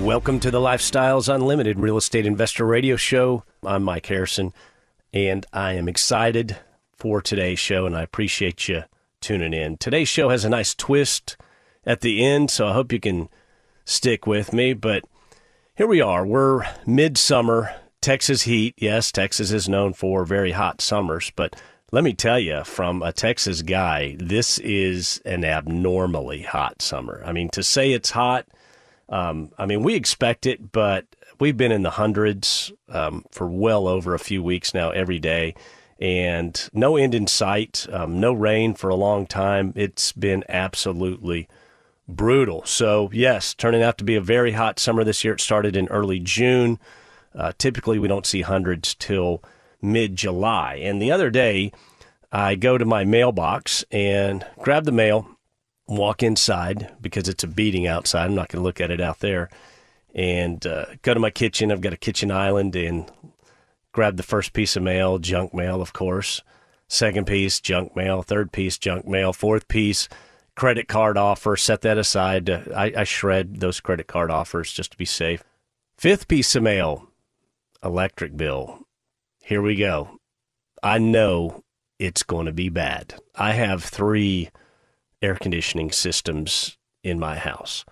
Welcome to the Lifestyles Unlimited Real Estate Investor Radio Show. I'm Mike Harrison, and I am excited for today's show, and I appreciate you tuning in. Today's show has a nice twist at the end, so I hope you can stick with me. But here we are. We're midsummer, Texas heat. Yes, Texas is known for very hot summers, but let me tell you, from a Texas guy, this is an abnormally hot summer. I mean, to say it's hot, um, I mean, we expect it, but we've been in the hundreds um, for well over a few weeks now, every day, and no end in sight, um, no rain for a long time. It's been absolutely brutal. So, yes, turning out to be a very hot summer this year. It started in early June. Uh, typically, we don't see hundreds till mid July. And the other day, I go to my mailbox and grab the mail walk inside because it's a beating outside. I'm not going to look at it out there. And uh, go to my kitchen. I've got a kitchen island and grab the first piece of mail, junk mail, of course. Second piece, junk mail. Third piece, junk mail. Fourth piece, credit card offer. Set that aside. I, I shred those credit card offers just to be safe. Fifth piece of mail, electric bill. Here we go. I know it's going to be bad. I have three air conditioning systems in my house.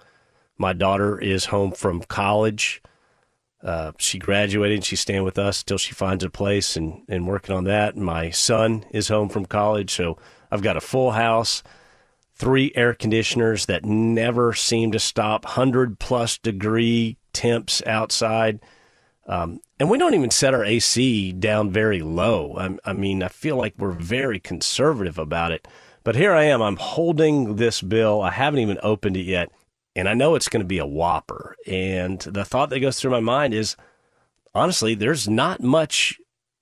My daughter is home from college. Uh, she graduated. She's staying with us until she finds a place and, and working on that. My son is home from college. So I've got a full house, three air conditioners that never seem to stop, 100 plus degree temps outside. Um, and we don't even set our AC down very low. I, I mean, I feel like we're very conservative about it. But here I am. I'm holding this bill. I haven't even opened it yet. And I know it's going to be a whopper. And the thought that goes through my mind is honestly, there's not much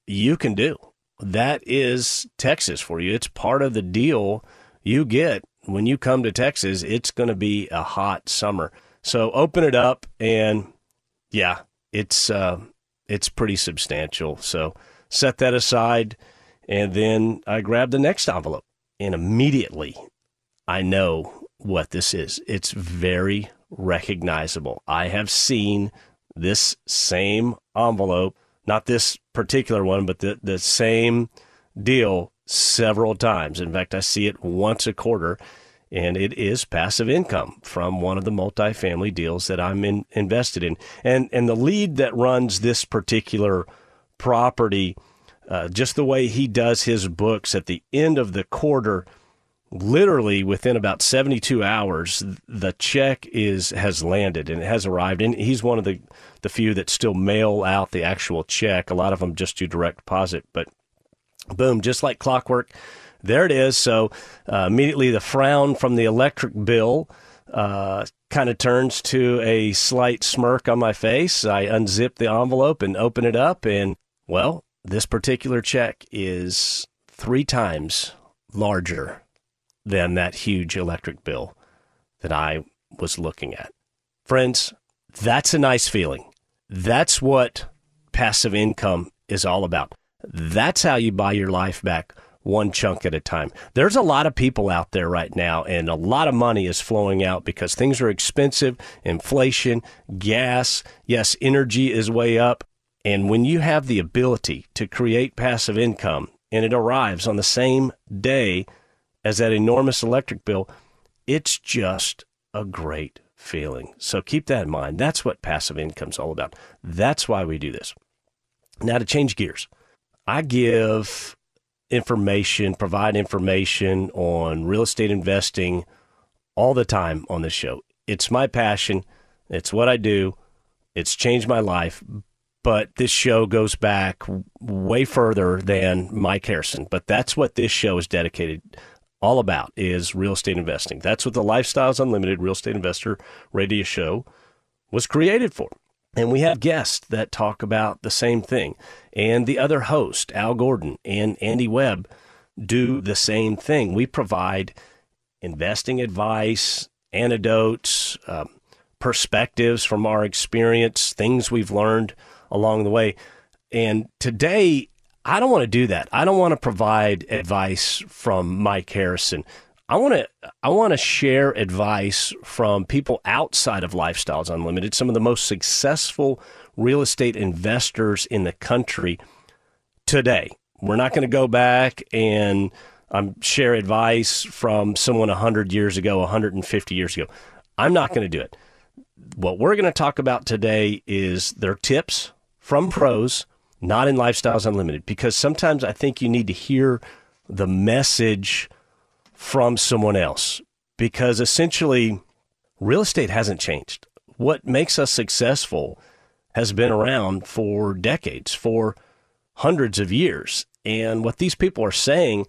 you can do. That is Texas for you. It's part of the deal you get when you come to Texas. It's going to be a hot summer. So open it up and yeah, it's uh, it's pretty substantial. So set that aside and then I grab the next envelope and immediately I know what this is. It's very recognizable. I have seen this same envelope, not this particular one, but the, the same deal several times. In fact, I see it once a quarter, and it is passive income from one of the multifamily deals that I'm in, invested in. And, and the lead that runs this particular property uh, just the way he does his books at the end of the quarter, literally within about 72 hours, the check is has landed and it has arrived. And he's one of the, the few that still mail out the actual check. A lot of them just do direct deposit. But Boom, just like clockwork. There it is. So uh, immediately the frown from the electric bill uh, kind of turns to a slight smirk on my face. I unzip the envelope and open it up, and well, this particular check is three times larger than that huge electric bill that I was looking at. Friends, that's a nice feeling. That's what passive income is all about. That's how you buy your life back one chunk at a time. There's a lot of people out there right now, and a lot of money is flowing out because things are expensive, inflation, gas, yes, energy is way up. And when you have the ability to create passive income and it arrives on the same day as that enormous electric bill, it's just a great feeling. So keep that in mind. That's what passive income's all about. That's why we do this. Now to change gears. I give information, provide information on real estate investing all the time on this show. It's my passion. It's what I do. It's changed my life. But this show goes back way further than Mike Harrison. But that's what this show is dedicated all about is real estate investing. That's what the Lifestyles Unlimited Real Estate Investor Radio Show was created for. And we have guests that talk about the same thing. And the other host, Al Gordon and Andy Webb, do the same thing. We provide investing advice, anecdotes, um, perspectives from our experience, things we've learned along the way. And today, I don't want to do that. I don't want to provide advice from Mike Harrison. I want to I want to share advice from people outside of Lifestyles Unlimited, some of the most successful real estate investors in the country today. We're not going to go back and um, share advice from someone 100 years ago, 150 years ago. I'm not going to do it. What we're going to talk about today is their tips from pros, not in Lifestyles Unlimited, because sometimes I think you need to hear the message from someone else because essentially real estate hasn't changed. What makes us successful has been around for decades, for hundreds of years. And what these people are saying,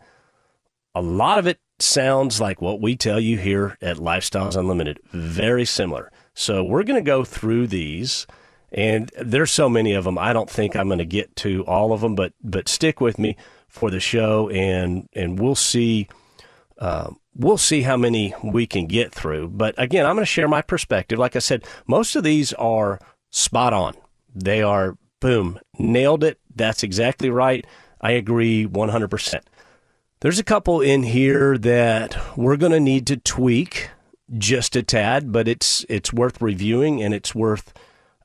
a lot of it sounds like what we tell you here at Lifestyles Unlimited, very similar. So we're going to go through these and there's so many of them. I don't think I'm going to get to all of them, but but stick with me for the show and and we'll see uh, we'll see how many we can get through. But again, I'm going to share my perspective. Like I said, most of these are spot on. They are, boom, nailed it. That's exactly right. I agree 100%. There's a couple in here that we're going to need to tweak just a tad, but it's it's worth reviewing and it's worth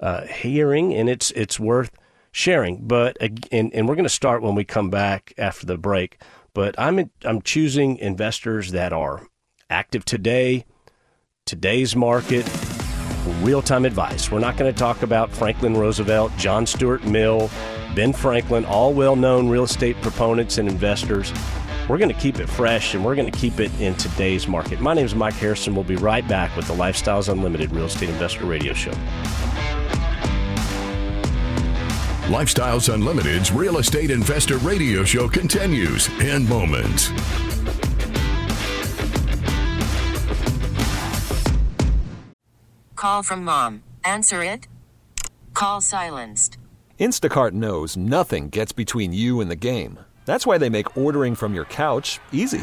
uh, hearing and it's it's worth sharing. But and, and we're going to start when we come back after the break but I'm I'm choosing investors that are active today, today's market, real time advice. We're not going to talk about Franklin Roosevelt, John Stuart Mill, Ben Franklin, all well known real estate proponents and investors. We're going to keep it fresh and we're going to keep it in today's market. My name is Mike Harrison. We'll be right back with the Lifestyles Unlimited Real Estate Investor Radio Show. Lifestyles Unlimited's Real Estate Investor Radio Show continues in moments. Call from mom. Answer it. Call silenced. Instacart knows nothing gets between you and the game. That's why they make ordering from your couch easy.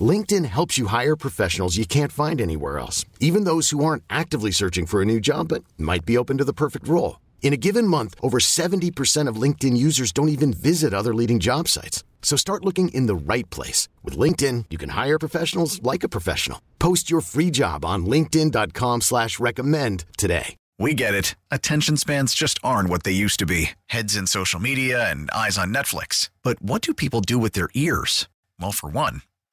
LinkedIn helps you hire professionals you can't find anywhere else, even those who aren't actively searching for a new job but might be open to the perfect role. In a given month, over 70% of LinkedIn users don't even visit other leading job sites. So start looking in the right place. With LinkedIn, you can hire professionals like a professional. Post your free job on linkedin.com slash recommend today. We get it. Attention spans just aren't what they used to be. Heads in social media and eyes on Netflix. But what do people do with their ears? Well, for one,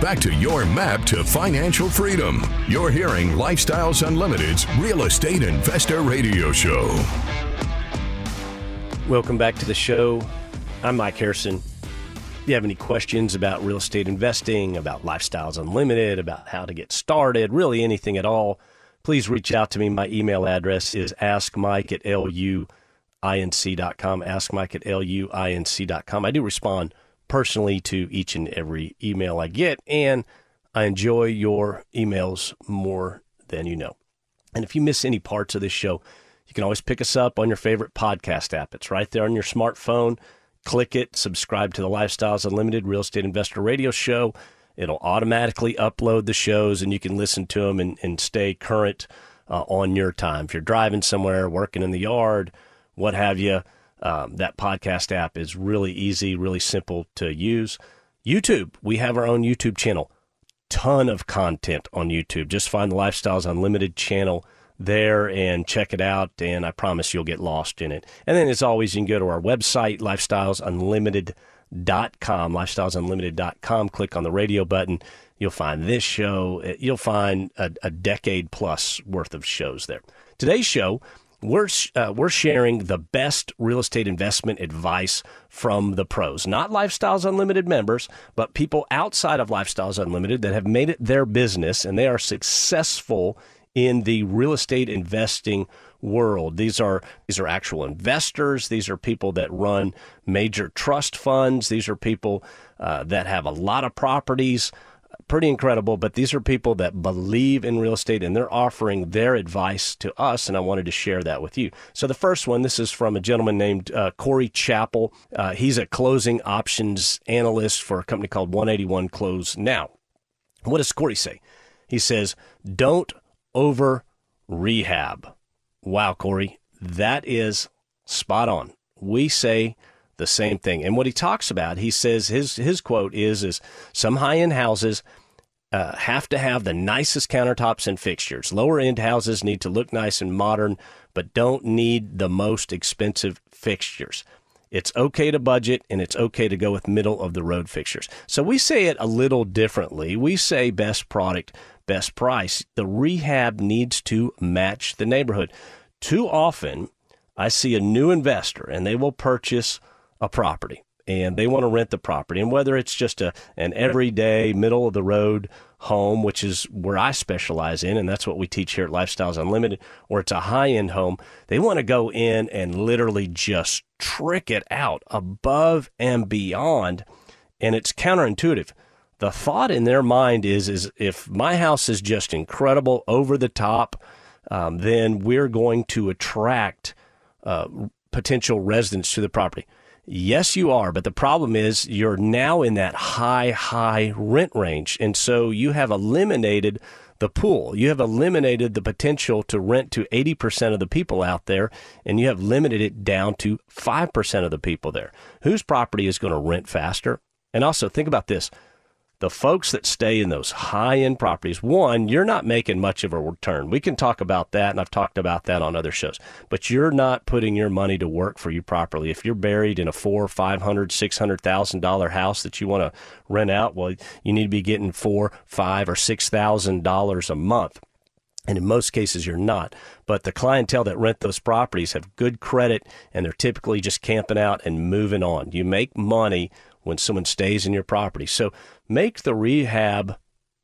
Back to your map to financial freedom. You're hearing Lifestyles Unlimited's Real Estate Investor Radio Show. Welcome back to the show. I'm Mike Harrison. If you have any questions about real estate investing, about Lifestyles Unlimited, about how to get started, really anything at all, please reach out to me. My email address is askmike at luinc.com. Askmike at luinc.com. I do respond personally to each and every email I get, and I enjoy your emails more than you know. And if you miss any parts of this show, you can always pick us up on your favorite podcast app. It's right there on your smartphone. Click it, subscribe to the Lifestyles Unlimited Real Estate Investor Radio Show. It'll automatically upload the shows and you can listen to them and, and stay current uh, on your time. If you're driving somewhere, working in the yard, what have you, um, that podcast app is really easy, really simple to use. YouTube, we have our own YouTube channel. Ton of content on YouTube. Just find the Lifestyles Unlimited channel there and check it out. And I promise you'll get lost in it. And then, as always, you can go to our website, lifestylesunlimited.com, lifestylesunlimited.com. Click on the radio button. You'll find this show. You'll find a, a decade plus worth of shows there. Today's show, we're uh, we're sharing the best real estate investment advice from the pros, not Lifestyles Unlimited members, but people outside of Lifestyles Unlimited that have made it their business and they are successful in the real estate investing world. These are these are actual investors. These are people that run major trust funds. These are people uh, that have a lot of properties pretty incredible. But these are people that believe in real estate and they're offering their advice to us. And I wanted to share that with you. So the first one, this is from a gentleman named uh, Corey Chappell. Uh, he's a closing options analyst for a company called 181 Close Now. What does Corey say? He says, don't over rehab. Wow, Corey, that is spot on. We say the same thing. And what he talks about, he says his his quote is is some high end houses uh, have to have the nicest countertops and fixtures. Lower end houses need to look nice and modern, but don't need the most expensive fixtures. It's okay to budget and it's okay to go with middle of the road fixtures. So we say it a little differently. We say best product, best price. The rehab needs to match the neighborhood. Too often, I see a new investor and they will purchase a property and they want to rent the property. And whether it's just a an everyday middle of the road home, which is where I specialize in, and that's what we teach here at Lifestyles Unlimited, or it's a high end home, they want to go in and literally just trick it out above and beyond. And it's counterintuitive. The thought in their mind is is if my house is just incredible, over the top, um, then we're going to attract uh, potential residents to the property. Yes, you are. But the problem is you're now in that high, high rent range. And so you have eliminated the pool. You have eliminated the potential to rent to 80% of the people out there, and you have limited it down to 5% of the people there. Whose property is going to rent faster? And also, think about this the folks that stay in those high end properties, one, you're not making much of a return. We can talk about that, and I've talked about that on other shows. But you're not putting your money to work for you properly. If you're buried in a four, five hundred, six hundred thousand dollar house that you want to rent out, well, you need to be getting four, five, or six thousand dollars a month. And in most cases, you're not. But the clientele that rent those properties have good credit and they're typically just camping out and moving on. You make money when someone stays in your property. So make the rehab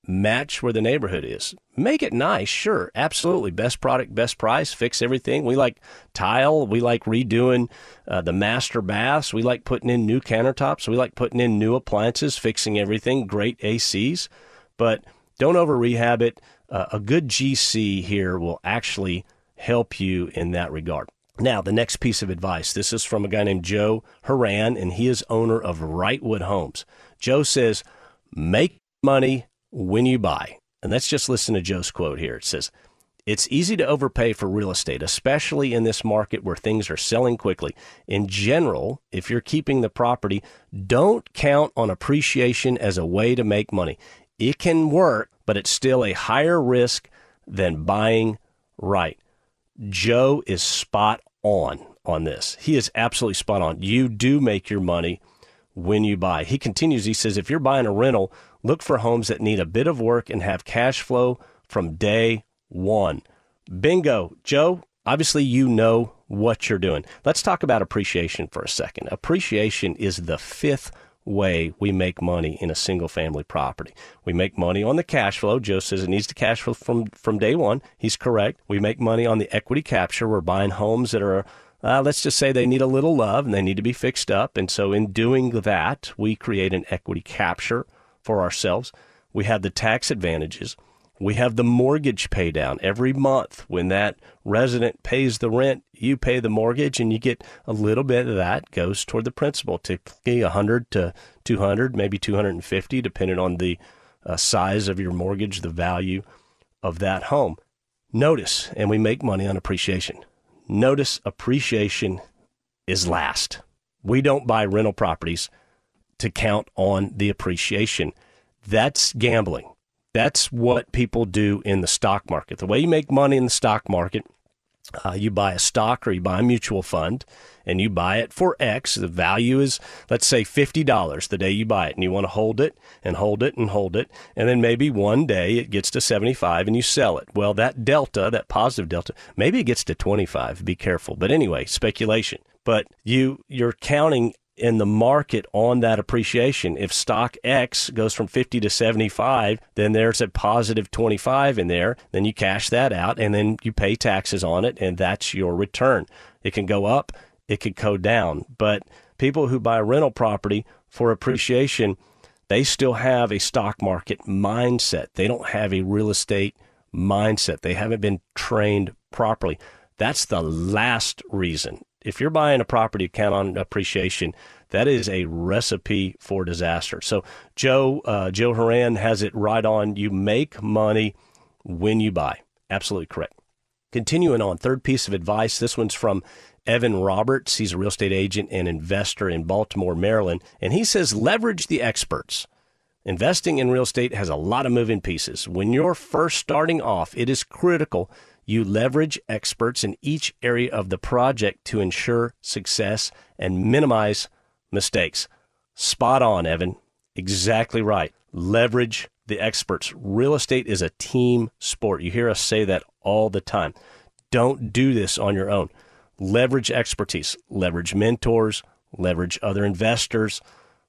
match where the neighborhood is. Make it nice, sure, absolutely. Best product, best price, fix everything. We like tile. We like redoing uh, the master baths. We like putting in new countertops. We like putting in new appliances, fixing everything, great ACs. But don't over rehab it. Uh, a good GC here will actually help you in that regard. Now, the next piece of advice this is from a guy named Joe Haran, and he is owner of Wrightwood Homes. Joe says, make money when you buy. And let's just listen to Joe's quote here. It says, it's easy to overpay for real estate, especially in this market where things are selling quickly. In general, if you're keeping the property, don't count on appreciation as a way to make money. It can work, but it's still a higher risk than buying right. Joe is spot on on this. He is absolutely spot on. You do make your money when you buy. He continues, he says, if you're buying a rental, look for homes that need a bit of work and have cash flow from day one. Bingo. Joe, obviously you know what you're doing. Let's talk about appreciation for a second. Appreciation is the fifth way we make money in a single family property. We make money on the cash flow. Joe says it needs to cash flow from, from day one. He's correct. We make money on the equity capture. We're buying homes that are, uh, let's just say they need a little love and they need to be fixed up. And so in doing that, we create an equity capture for ourselves. We have the tax advantages. We have the mortgage pay down every month. When that resident pays the rent, you pay the mortgage and you get a little bit of that goes toward the principal, typically 100 to 200, maybe 250, depending on the uh, size of your mortgage, the value of that home. Notice, and we make money on appreciation. Notice appreciation is last. We don't buy rental properties to count on the appreciation. That's gambling. That's what people do in the stock market. The way you make money in the stock market, uh, you buy a stock or you buy a mutual fund and you buy it for X. The value is, let's say, $50 the day you buy it. And you want to hold it and hold it and hold it. And then maybe one day it gets to 75 and you sell it. Well, that delta, that positive delta, maybe it gets to 25. Be careful. But anyway, speculation. But you, you're counting in the market on that appreciation. If stock X goes from 50 to 75, then there's a positive 25 in there. Then you cash that out and then you pay taxes on it, and that's your return. It can go up, it could go down. But people who buy rental property for appreciation, they still have a stock market mindset. They don't have a real estate mindset. They haven't been trained properly. That's the last reason if you're buying a property count on appreciation, that is a recipe for disaster. So Joe uh, Joe Horan has it right on. You make money when you buy. Absolutely correct. Continuing on, third piece of advice. This one's from Evan Roberts. He's a real estate agent and investor in Baltimore, Maryland, and he says leverage the experts. Investing in real estate has a lot of moving pieces. When you're first starting off, it is critical you leverage experts in each area of the project to ensure success and minimize mistakes. Spot on, Evan. Exactly right. Leverage the experts. Real estate is a team sport. You hear us say that all the time. Don't do this on your own. Leverage expertise, leverage mentors, leverage other investors,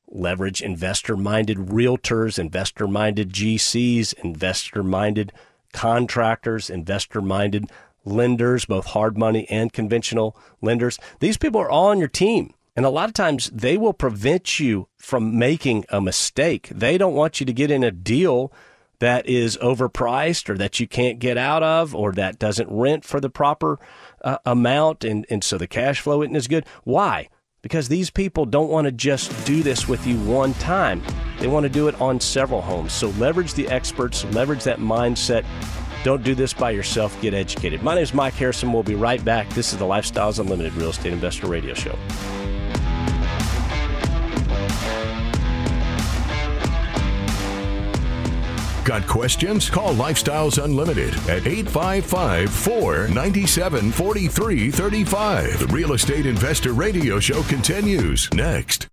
leverage investor minded realtors, investor minded GCs, investor minded contractors, investor minded lenders, both hard money and conventional lenders. These people are all on your team. And a lot of times they will prevent you from making a mistake. They don't want you to get in a deal that is overpriced or that you can't get out of or that doesn't rent for the proper uh, amount. And, and so the cash flow isn't as good. Why? Because these people don't want to just do this with you one time. They want to do it on several homes. So leverage the experts, leverage that mindset. Don't do this by yourself. Get educated. My name is Mike Harrison. We'll be right back. This is the Lifestyles Unlimited Real Estate Investor Radio Show. Got questions? Call Lifestyles Unlimited at 855 497 4335. The Real Estate Investor Radio Show continues next.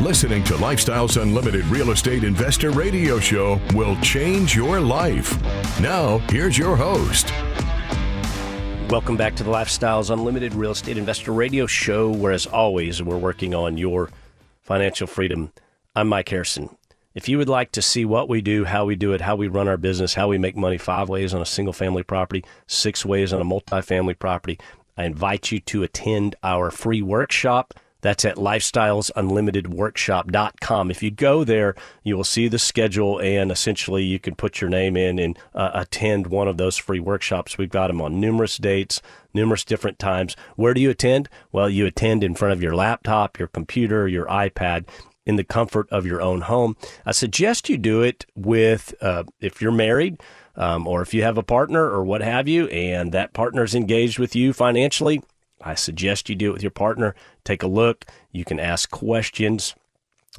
Listening to Lifestyles Unlimited Real Estate Investor Radio Show will change your life. Now, here's your host. Welcome back to the Lifestyles Unlimited Real Estate Investor Radio Show, where, as always, we're working on your financial freedom. I'm Mike Harrison. If you would like to see what we do, how we do it, how we run our business, how we make money five ways on a single family property, six ways on a multifamily property, I invite you to attend our free workshop That's at lifestylesunlimitedworkshop.com. If you go there, you will see the schedule and essentially you can put your name in and uh, attend one of those free workshops. We've got them on numerous dates, numerous different times. Where do you attend? Well, you attend in front of your laptop, your computer, your iPad in the comfort of your own home. I suggest you do it with, uh, if you're married, um, or if you have a partner or what have you, and that partner's engaged with you financially, I suggest you do it with your partner. Take a look. You can ask questions.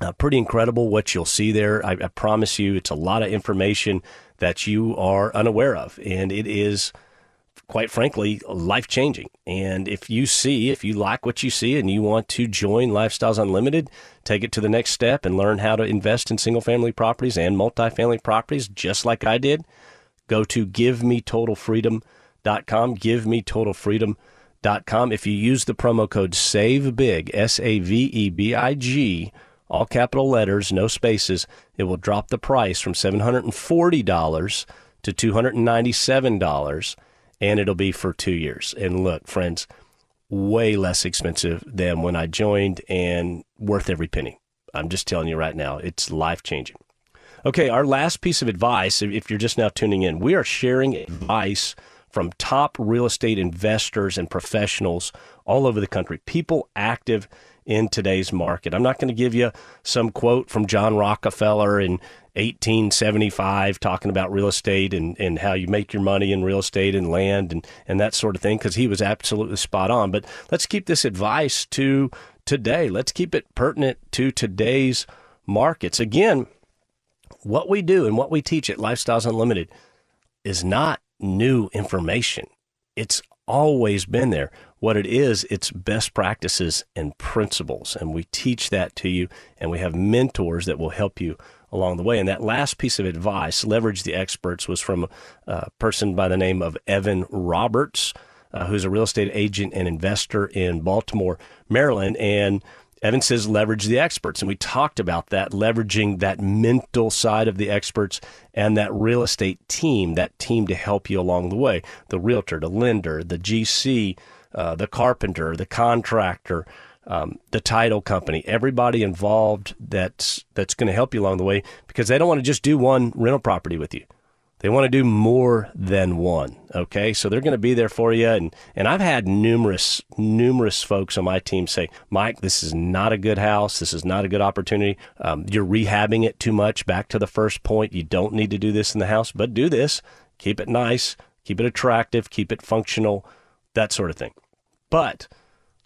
Uh, pretty incredible what you'll see there. I, I promise you, it's a lot of information that you are unaware of, and it is quite frankly, life changing. And if you see, if you like what you see and you want to join Lifestyles Unlimited, take it to the next step and learn how to invest in single family properties and multifamily properties, just like I did, go to givemetotalfreedom.com, givemetotalfreedom.com com. If you use the promo code SAVEBIG, S A V E B I G, all capital letters, no spaces, it will drop the price from $740 to $297 and it'll be for 2 years. And look, friends, way less expensive than when I joined and worth every penny. I'm just telling you right now, it's life changing. Okay, our last piece of advice, if you're just now tuning in, we are sharing advice from top real estate investors and professionals all over the country, people active in today's market. I'm not going to give you some quote from John Rockefeller in 1875 talking about real estate and, and how you make your money in real estate and land and, and that sort of thing because he was absolutely spot on. But let's keep this advice to today. Let's keep it pertinent to today's markets. Again, what we do and what we teach at Lifestyles Unlimited is not new information. It's always been there. What it is, it's best practices and principles. And we teach that to you, and we have mentors that will help you along the way. And that last piece of advice, leverage the experts, was from a person by the name of Evan Roberts, uh, who's a real estate agent and investor in Baltimore, Maryland. And Evan says leverage the experts. And we talked about that, leveraging that mental side of the experts and that real estate team, that team to help you along the way the realtor, the lender, the GC, uh, the carpenter, the contractor. Um, the title company, everybody involved that's that's going to help you along the way because they don't want to just do one rental property with you. They want to do more than one. Okay. So they're going to be there for you. And, and I've had numerous, numerous folks on my team say, Mike, this is not a good house. This is not a good opportunity. Um, you're rehabbing it too much. Back to the first point. You don't need to do this in the house, but do this. Keep it nice. Keep it attractive. Keep it functional. That sort of thing. But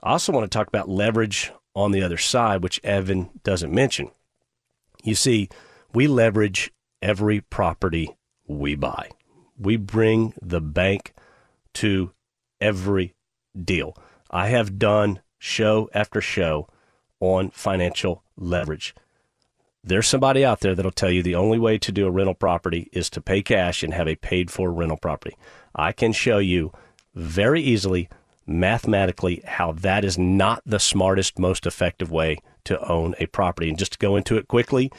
I also want to talk about leverage on the other side, which Evan doesn't mention. You see, we leverage every property we buy. We bring the bank to every deal. I have done show after show on financial leverage. There's somebody out there that'll tell you the only way to do a rental property is to pay cash and have a paid for rental property. I can show you very easily, mathematically, how that is not the smartest, most effective way to own a property. And just to go into it quickly,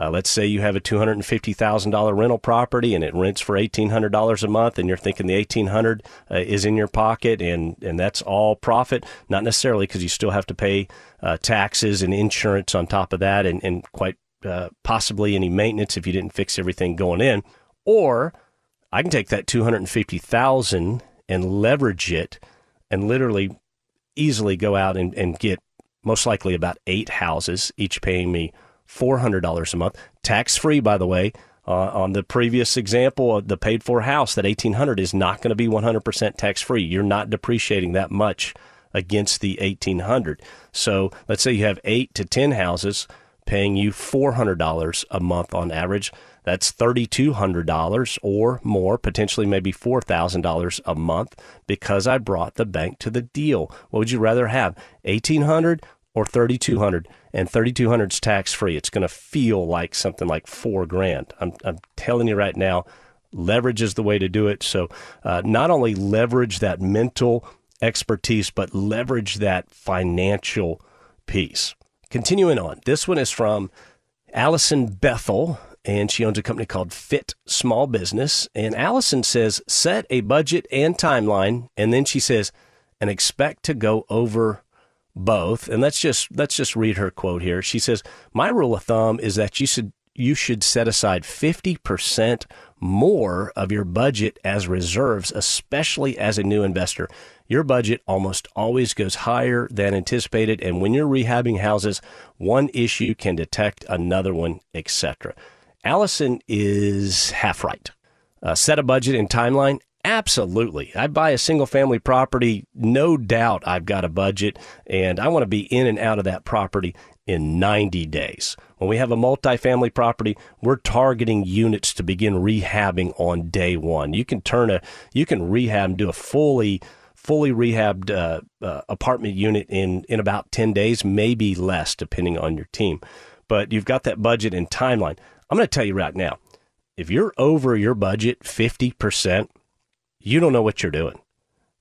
uh, let's say you have a $250,000 rental property and it rents for $1,800 a month, and you're thinking the 1,800 uh, is in your pocket and, and that's all profit. Not necessarily because you still have to pay uh, taxes and insurance on top of that, and, and quite uh, possibly any maintenance if you didn't fix everything going in. Or I can take that 250000 and leverage it and literally easily go out and, and get most likely about eight houses, each paying me $400 a month, tax free, by the way. Uh, on the previous example, of the paid for house, that 1800 is not going to be 100% tax free. You're not depreciating that much against the 1800. So let's say you have eight to 10 houses paying you $400 a month on average. That's $3,200 or more, potentially maybe $4,000 a month because I brought the bank to the deal. What would you rather have? 1800 or 3200 and 3200 is tax free it's going to feel like something like four grand. I'm, I'm telling you right now leverage is the way to do it. So uh, not only leverage that mental expertise but leverage that financial piece. Continuing on this one is from allison bethel and she owns a company called fit small business. And allison says set a budget and timeline and then she says and expect to go over both. And let's just let's just read her quote here. She says, "My rule of thumb is that you should you should set aside 50% more of your budget as reserves, especially as a new investor. Your budget almost always goes higher than anticipated, and when you're rehabbing houses, one issue can detect another one, etc. Allison is half right. Uh, set a budget and timeline. Absolutely. I buy a single family property, no doubt I've got a budget, and I want to be in and out of that property in 90 days. When we have a multifamily property, we're targeting units to begin rehabbing on day one. You can turn a, you can rehab and do a fully, fully rehabbed uh, uh, apartment unit in in about 10 days, maybe less, depending on your team. But you've got that budget and timeline. I'm going to tell you right now, if you're over your budget 50%, you don't know what you're doing.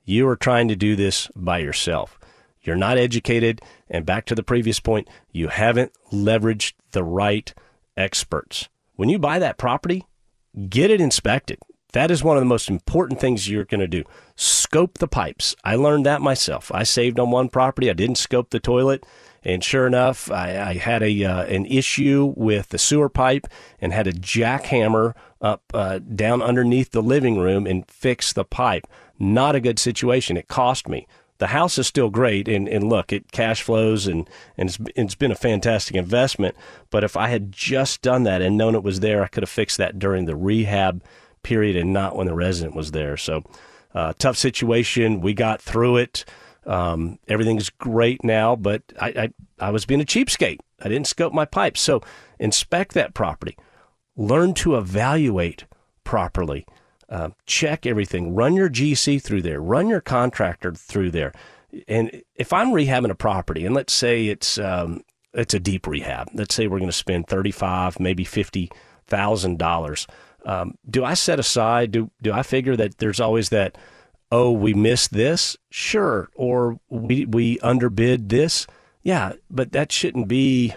You are trying to do this by yourself. You're not educated. And back to the previous point, you haven't leveraged the right experts. When you buy that property, get it inspected. That is one of the most important things you're going to do. Scope the pipes. I learned that myself. I saved on one property. I didn't scope the toilet. And sure enough, I, I had a uh, an issue with the sewer pipe and had a jackhammer up uh, down underneath the living room and fix the pipe. Not a good situation. It cost me. The house is still great and, and look it cash flows and, and it's, it's been a fantastic investment. But if i had just done that and known it was there i could have fixed that during the rehab period and not when the resident was there. So uh, tough situation. We got through it. Um, everything's great now but I, I, I was being a cheapskate. I didn't scope my pipes. So inspect that property learn to evaluate properly uh, check everything. Run your GC through there. Run your contractor through there. And if I'm rehabbing a property, and let's say it's um, it's a deep rehab. Let's say we're going to spend thirty five, maybe fifty thousand um, dollars. Do I set aside? Do do I figure that there's always that? Oh, we missed this, sure, or we we underbid this, yeah, but that shouldn't be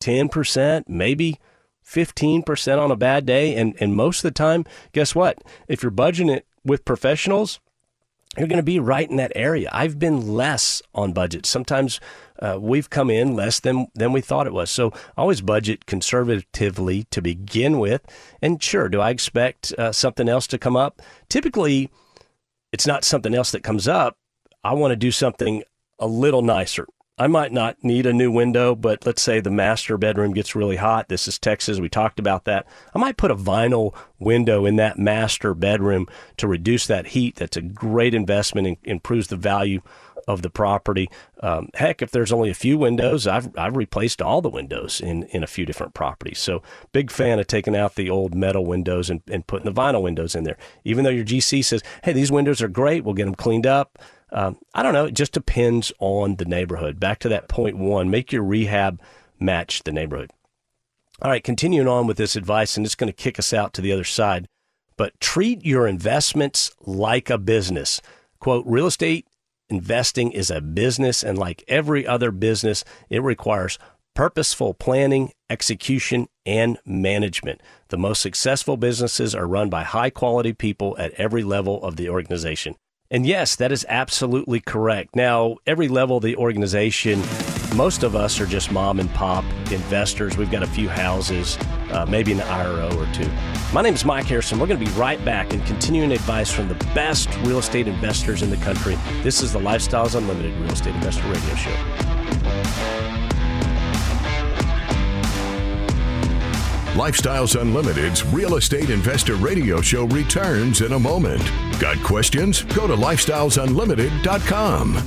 ten percent, maybe 15% on a bad day. And, and most of the time, guess what? If you're budgeting it with professionals, you're going to be right in that area. I've been less on budget. Sometimes uh, we've come in less than than we thought it was. So always budget conservatively to begin with. And sure, do I expect uh, something else to come up? Typically, it's not something else that comes up. I want to do something a little nicer. I might not need a new window, but let's say the master bedroom gets really hot. This is Texas. We talked about that. I might put a vinyl window in that master bedroom to reduce that heat. That's a great investment and improves the value of the property. Um, heck, if there's only a few windows, I've, I've replaced all the windows in, in a few different properties. So, big fan of taking out the old metal windows and, and putting the vinyl windows in there. Even though your GC says, hey, these windows are great, we'll get them cleaned up. Um, I don't know. It just depends on the neighborhood. Back to that point one, make your rehab match the neighborhood. All right, continuing on with this advice, and it's going to kick us out to the other side, but treat your investments like a business. Quote, real estate investing is a business, and like every other business, it requires purposeful planning, execution, and management. The most successful businesses are run by high quality people at every level of the organization. And yes, that is absolutely correct. Now, every level of the organization, most of us are just mom and pop investors. We've got a few houses, uh, maybe an IRO or two. My name is Mike Harrison. We're going to be right back and continuing advice from the best real estate investors in the country. This is the Lifestyles Unlimited Real Estate Investor Radio Show. Lifestyles Unlimited's Real Estate Investor Radio Show returns in a moment. Got questions? Go to lifestylesunlimited.com.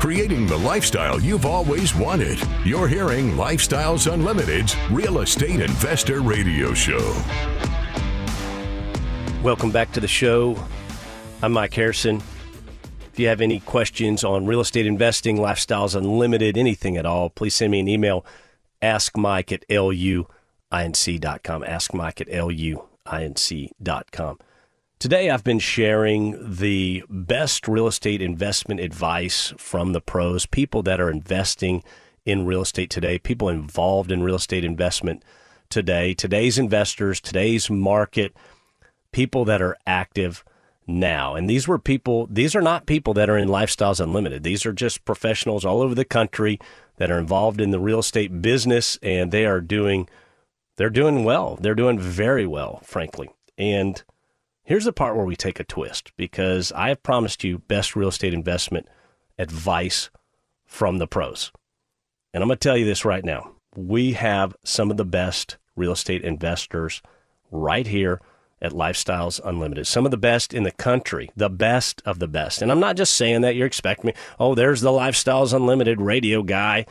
Creating the lifestyle you've always wanted. You're hearing Lifestyles Unlimited's Real Estate Investor Radio Show. Welcome back to the show. I'm Mike Harrison. If you have any questions on real estate investing, lifestyles unlimited, anything at all, please send me an email. Ask Mike at luinc.com. Ask Mike at luinc.com. Today, I've been sharing the best real estate investment advice from the pros, people that are investing in real estate today, people involved in real estate investment today, today's investors, today's market, people that are active now. And these were people, these are not people that are in Lifestyles Unlimited. These are just professionals all over the country that are involved in the real estate business and they are doing they're doing well. They're doing very well, frankly. And here's the part where we take a twist because I have promised you best real estate investment advice from the pros. And I'm going to tell you this right now. We have some of the best real estate investors right here at Lifestyles Unlimited. Some of the best in the country, the best of the best. And I'm not just saying that you're expecting me, oh, there's the Lifestyles Unlimited radio guy.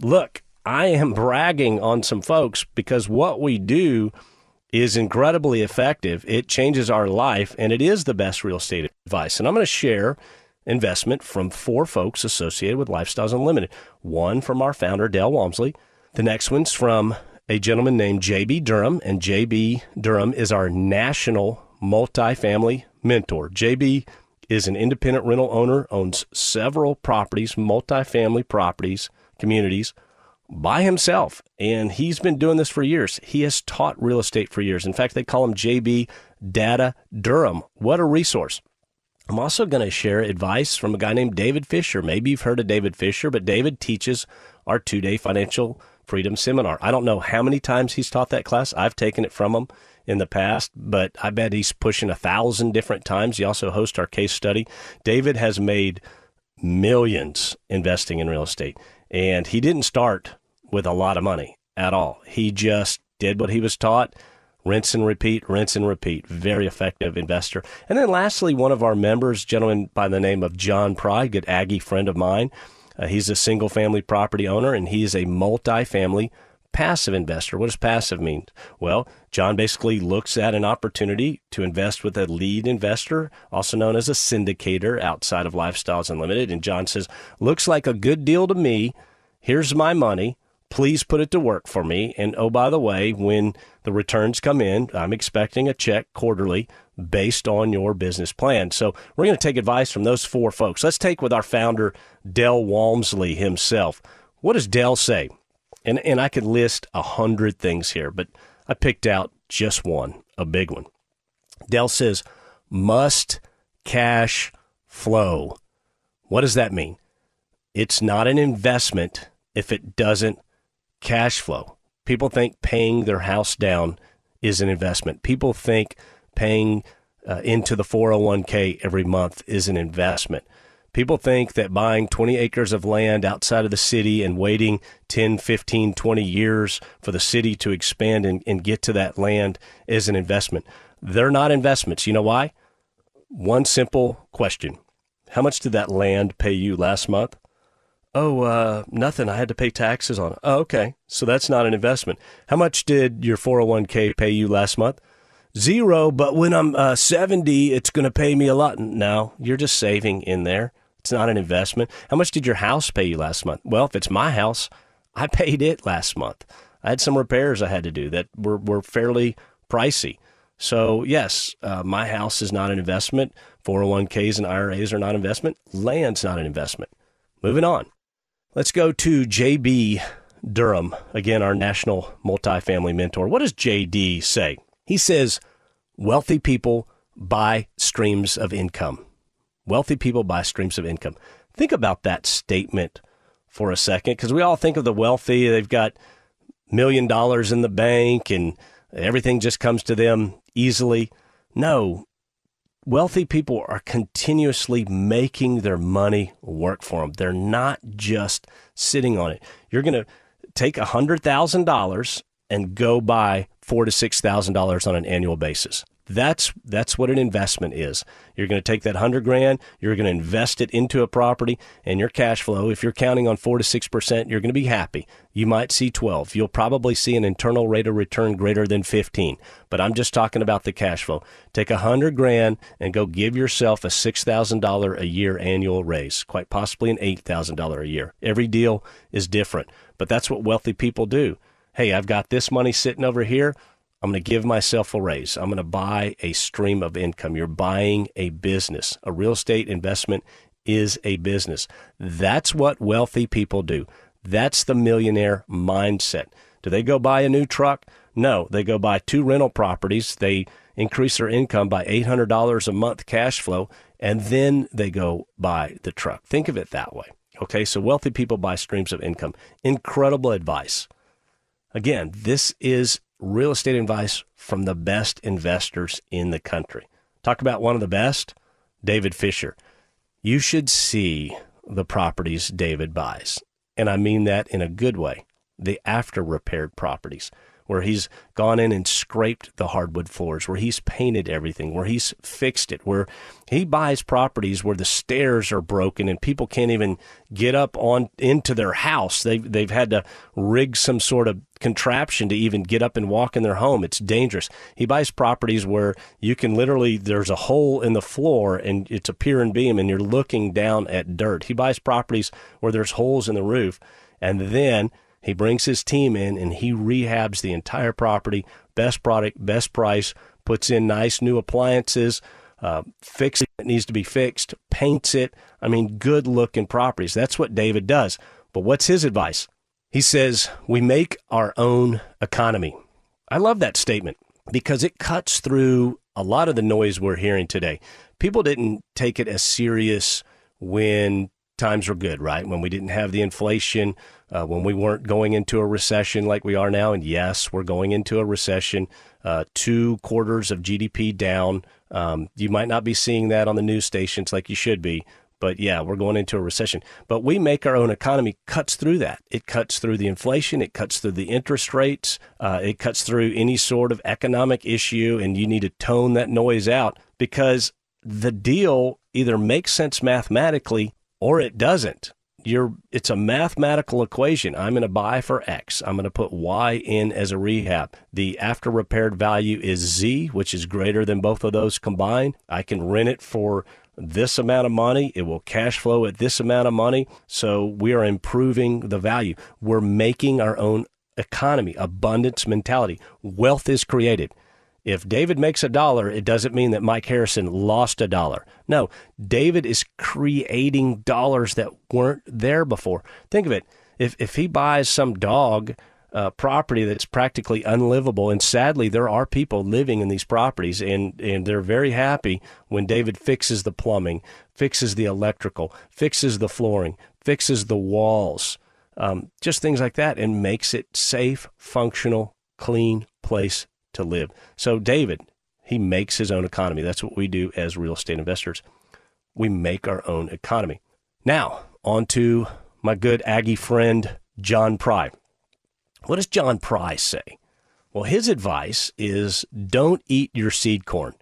Look, I am bragging on some folks because what we do is incredibly effective. It changes our life and it is the best real estate advice. And I'm going to share investment from four folks associated with Lifestyles Unlimited. One from our founder, Del Walmsley. The next one's from a gentleman named JB Durham, and JB Durham is our national multifamily mentor. JB is an independent rental owner, owns several properties, multifamily properties, communities by himself. And he's been doing this for years. He has taught real estate for years. In fact, they call him JB Data Durham. What a resource. I'm also going to share advice from a guy named David Fisher. Maybe you've heard of David Fisher, but David teaches our two day financial freedom seminar. I don't know how many times he's taught that class. I've taken it from him in the past, but I bet he's pushing a thousand different times. He also hosts our case study. David has made millions investing in real estate, and he didn't start with a lot of money at all. He just did what he was taught rinse and repeat, rinse and repeat. Very effective investor. And then lastly, one of our members, gentleman by the name of John Pride, good Aggie friend of mine. Uh, he's a single family property owner and he is a multi-family passive investor. What does passive mean? Well, John basically looks at an opportunity to invest with a lead investor, also known as a syndicator outside of Lifestyles Unlimited. And John says, looks like a good deal to me. Here's my money please put it to work for me. And oh, by the way, when the returns come in, I'm expecting a check quarterly based on your business plan. So we're going to take advice from those four folks. Let's take with our founder, Del Walmsley himself. What does Del say? And, and I could list a hundred things here, but I picked out just one, a big one. Del says, must cash flow. What does that mean? It's not an investment if it doesn't cash flow. People think paying their house down is an investment. People think paying uh, into the 401k every month is an investment. People think that buying 20 acres of land outside of the city and waiting 10, 15, 20 years for the city to expand and, and get to that land is an investment. They're not investments. You know why? One simple question How much did that land pay you last month? Oh, uh, nothing. I had to pay taxes on it. Oh, okay. So that's not an investment. How much did your 401k pay you last month? Zero, but when I'm uh, 70, it's going to pay me a lot. No, you're just saving in there. It's not an investment. How much did your house pay you last month? Well, if it's my house, I paid it last month. I had some repairs I had to do that were, were fairly pricey. So, yes, uh, my house is not an investment. 401ks and IRAs are not investment. Land's not an investment. Moving on. Let's go to JB Durham, again, our national multifamily mentor. What does JB say? He says, wealthy people buy streams of income. Wealthy people buy streams of income. Think about that statement for a second, because we all think of the wealthy. They've got million dollars in the bank and everything just comes to them easily. No, wealthy people are continuously making their money work for them. They're not just sitting on it. You're going to take $100,000 and go buy four to $6,000 on an annual basis. That's that's what an investment is. You're going to take that hundred grand, you're going to invest it into a property, and your cash flow. If you're counting on four to six percent, you're going to be happy. You might see twelve. You'll probably see an internal rate of return greater than fifteen. But I'm just talking about the cash flow. Take a hundred grand and go give yourself a six thousand dollar a year annual raise, quite possibly an eight thousand dollar a year. Every deal is different, but that's what wealthy people do. Hey, I've got this money sitting over here. I'm going to give myself a raise. I'm going to buy a stream of income. You're buying a business. A real estate investment is a business. That's what wealthy people do. That's the millionaire mindset. Do they go buy a new truck? No, they go buy two rental properties. They increase their income by $800 a month cash flow, and then they go buy the truck. Think of it that way. Okay, so wealthy people buy streams of income. Incredible advice. Again, this is real estate advice from the best investors in the country. Talk about one of the best, David Fisher. You should see the properties David buys. And I mean that in a good way. The after repaired properties where he's gone in and scraped the hardwood floors, where he's painted everything, where he's fixed it, where he buys properties where the stairs are broken and people can't even get up on into their house. They've they've had to rig some sort of contraption to even get up and walk in their home. It's dangerous. He buys properties where you can literally there's a hole in the floor and it's a pier and beam and you're looking down at dirt. He buys properties where there's holes in the roof and then he brings his team in and he rehabs the entire property, best product, best price, puts in nice new appliances, uh, fixes it needs to be fixed, paints it. I mean, good looking properties. That's what David does. But what's his advice? He says, We make our own economy. I love that statement because it cuts through a lot of the noise we're hearing today. People didn't take it as serious when times were good, right? When we didn't have the inflation, uh, when we weren't going into a recession like we are now. And yes, we're going into a recession, uh, two quarters of GDP down. Um, you might not be seeing that on the news stations like you should be. But yeah, we're going into a recession. But we make our own economy cuts through that. It cuts through the inflation. It cuts through the interest rates. Uh, it cuts through any sort of economic issue. And you need to tone that noise out because the deal either makes sense mathematically or it doesn't you're it's a mathematical equation. I'm going to buy for X. I'm going to put Y in as a rehab. The after repaired value is Z, which is greater than both of those combined. I can rent it for this amount of money. It will cash flow at this amount of money. So we are improving the value. We're making our own economy, abundance mentality. Wealth is created. If David makes a dollar, it doesn't mean that Mike Harrison lost a dollar. No, David is creating dollars that weren't there before. Think of it. If, if he buys some dog uh, property that's practically unlivable, and sadly, there are people living in these properties, and, and they're very happy when David fixes the plumbing, fixes the electrical, fixes the flooring, fixes the walls, um, just things like that, and makes it safe, functional, clean place to live. So, David, he makes his own economy. That's what we do as real estate investors. We make our own economy. Now, on to my good Aggie friend, John Pry. What does John Pry say? Well, his advice is don't eat your seed corn.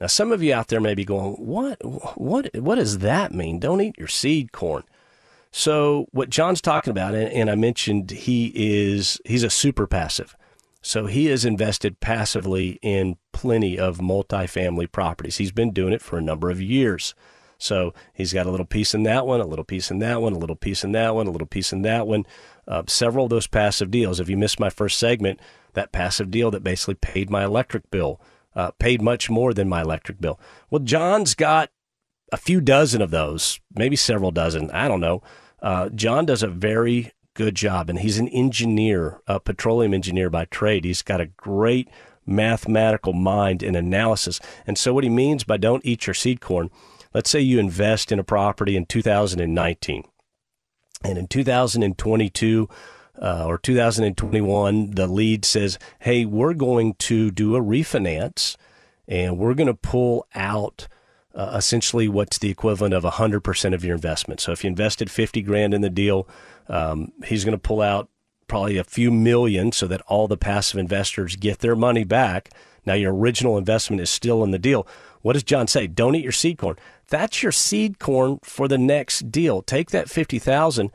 Now, some of you out there may be going, what, what, what does that mean? Don't eat your seed corn. So, what John's talking about, and, and I mentioned he is, he's a super passive. So he has invested passively in plenty of multifamily properties. He's been doing it for a number of years. So he's got a little piece in that one, a little piece in that one, a little piece in that one, a little piece in that one. Uh, several of those passive deals. If you missed my first segment, that passive deal that basically paid my electric bill, uh, paid much more than my electric bill. Well, John's got a few dozen of those, maybe several dozen. I don't know. Uh, John does a very good job. And he's an engineer, a petroleum engineer by trade. He's got a great mathematical mind and analysis. And so, what he means by don't eat your seed corn, let's say you invest in a property in 2019, and in 2022, uh, or 2021, the lead says, Hey, we're going to do a refinance and we're going to pull out uh, essentially what's the equivalent of 100% of your investment. So if you invested 50 grand in the deal, um, he's going to pull out probably a few million so that all the passive investors get their money back. Now your original investment is still in the deal. What does John say? Don't eat your seed corn. That's your seed corn for the next deal. Take that 50,000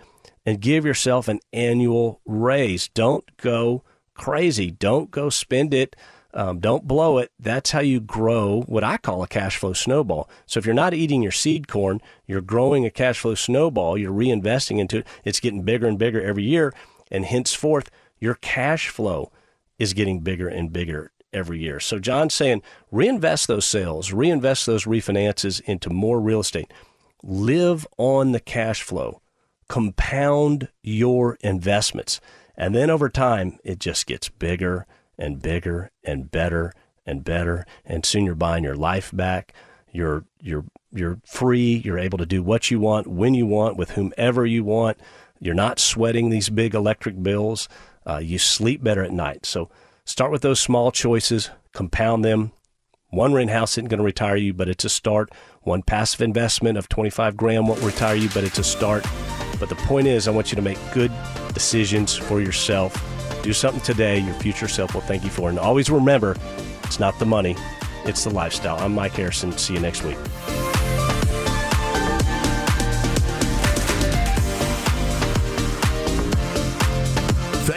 and give yourself an annual raise. Don't go crazy. Don't go spend it um, don't blow it. That's how you grow what I call a cash flow snowball. So if you're not eating your seed corn, you're growing a cash flow snowball. You're reinvesting into it. It's getting bigger and bigger every year. And henceforth, your cash flow is getting bigger and bigger every year. So John's saying reinvest those sales, reinvest those refinances into more real estate. Live on the cash flow. compound your investments. And then over time, it just gets bigger and bigger and better and better. And soon you're buying your life back. You're, you're, you're free. You're able to do what you want, when you want, with whomever you want. You're not sweating these big electric bills. Uh, you sleep better at night. So start with those small choices, compound them. One rent house isn't going to retire you, but it's a start. One passive investment of 25 grand won't retire you, but it's a start. But the point is, I want you to make good decisions for yourself. Do something today your future self will thank you for. And always remember, it's not the money, it's the lifestyle. I'm Mike Harrison. See you next week.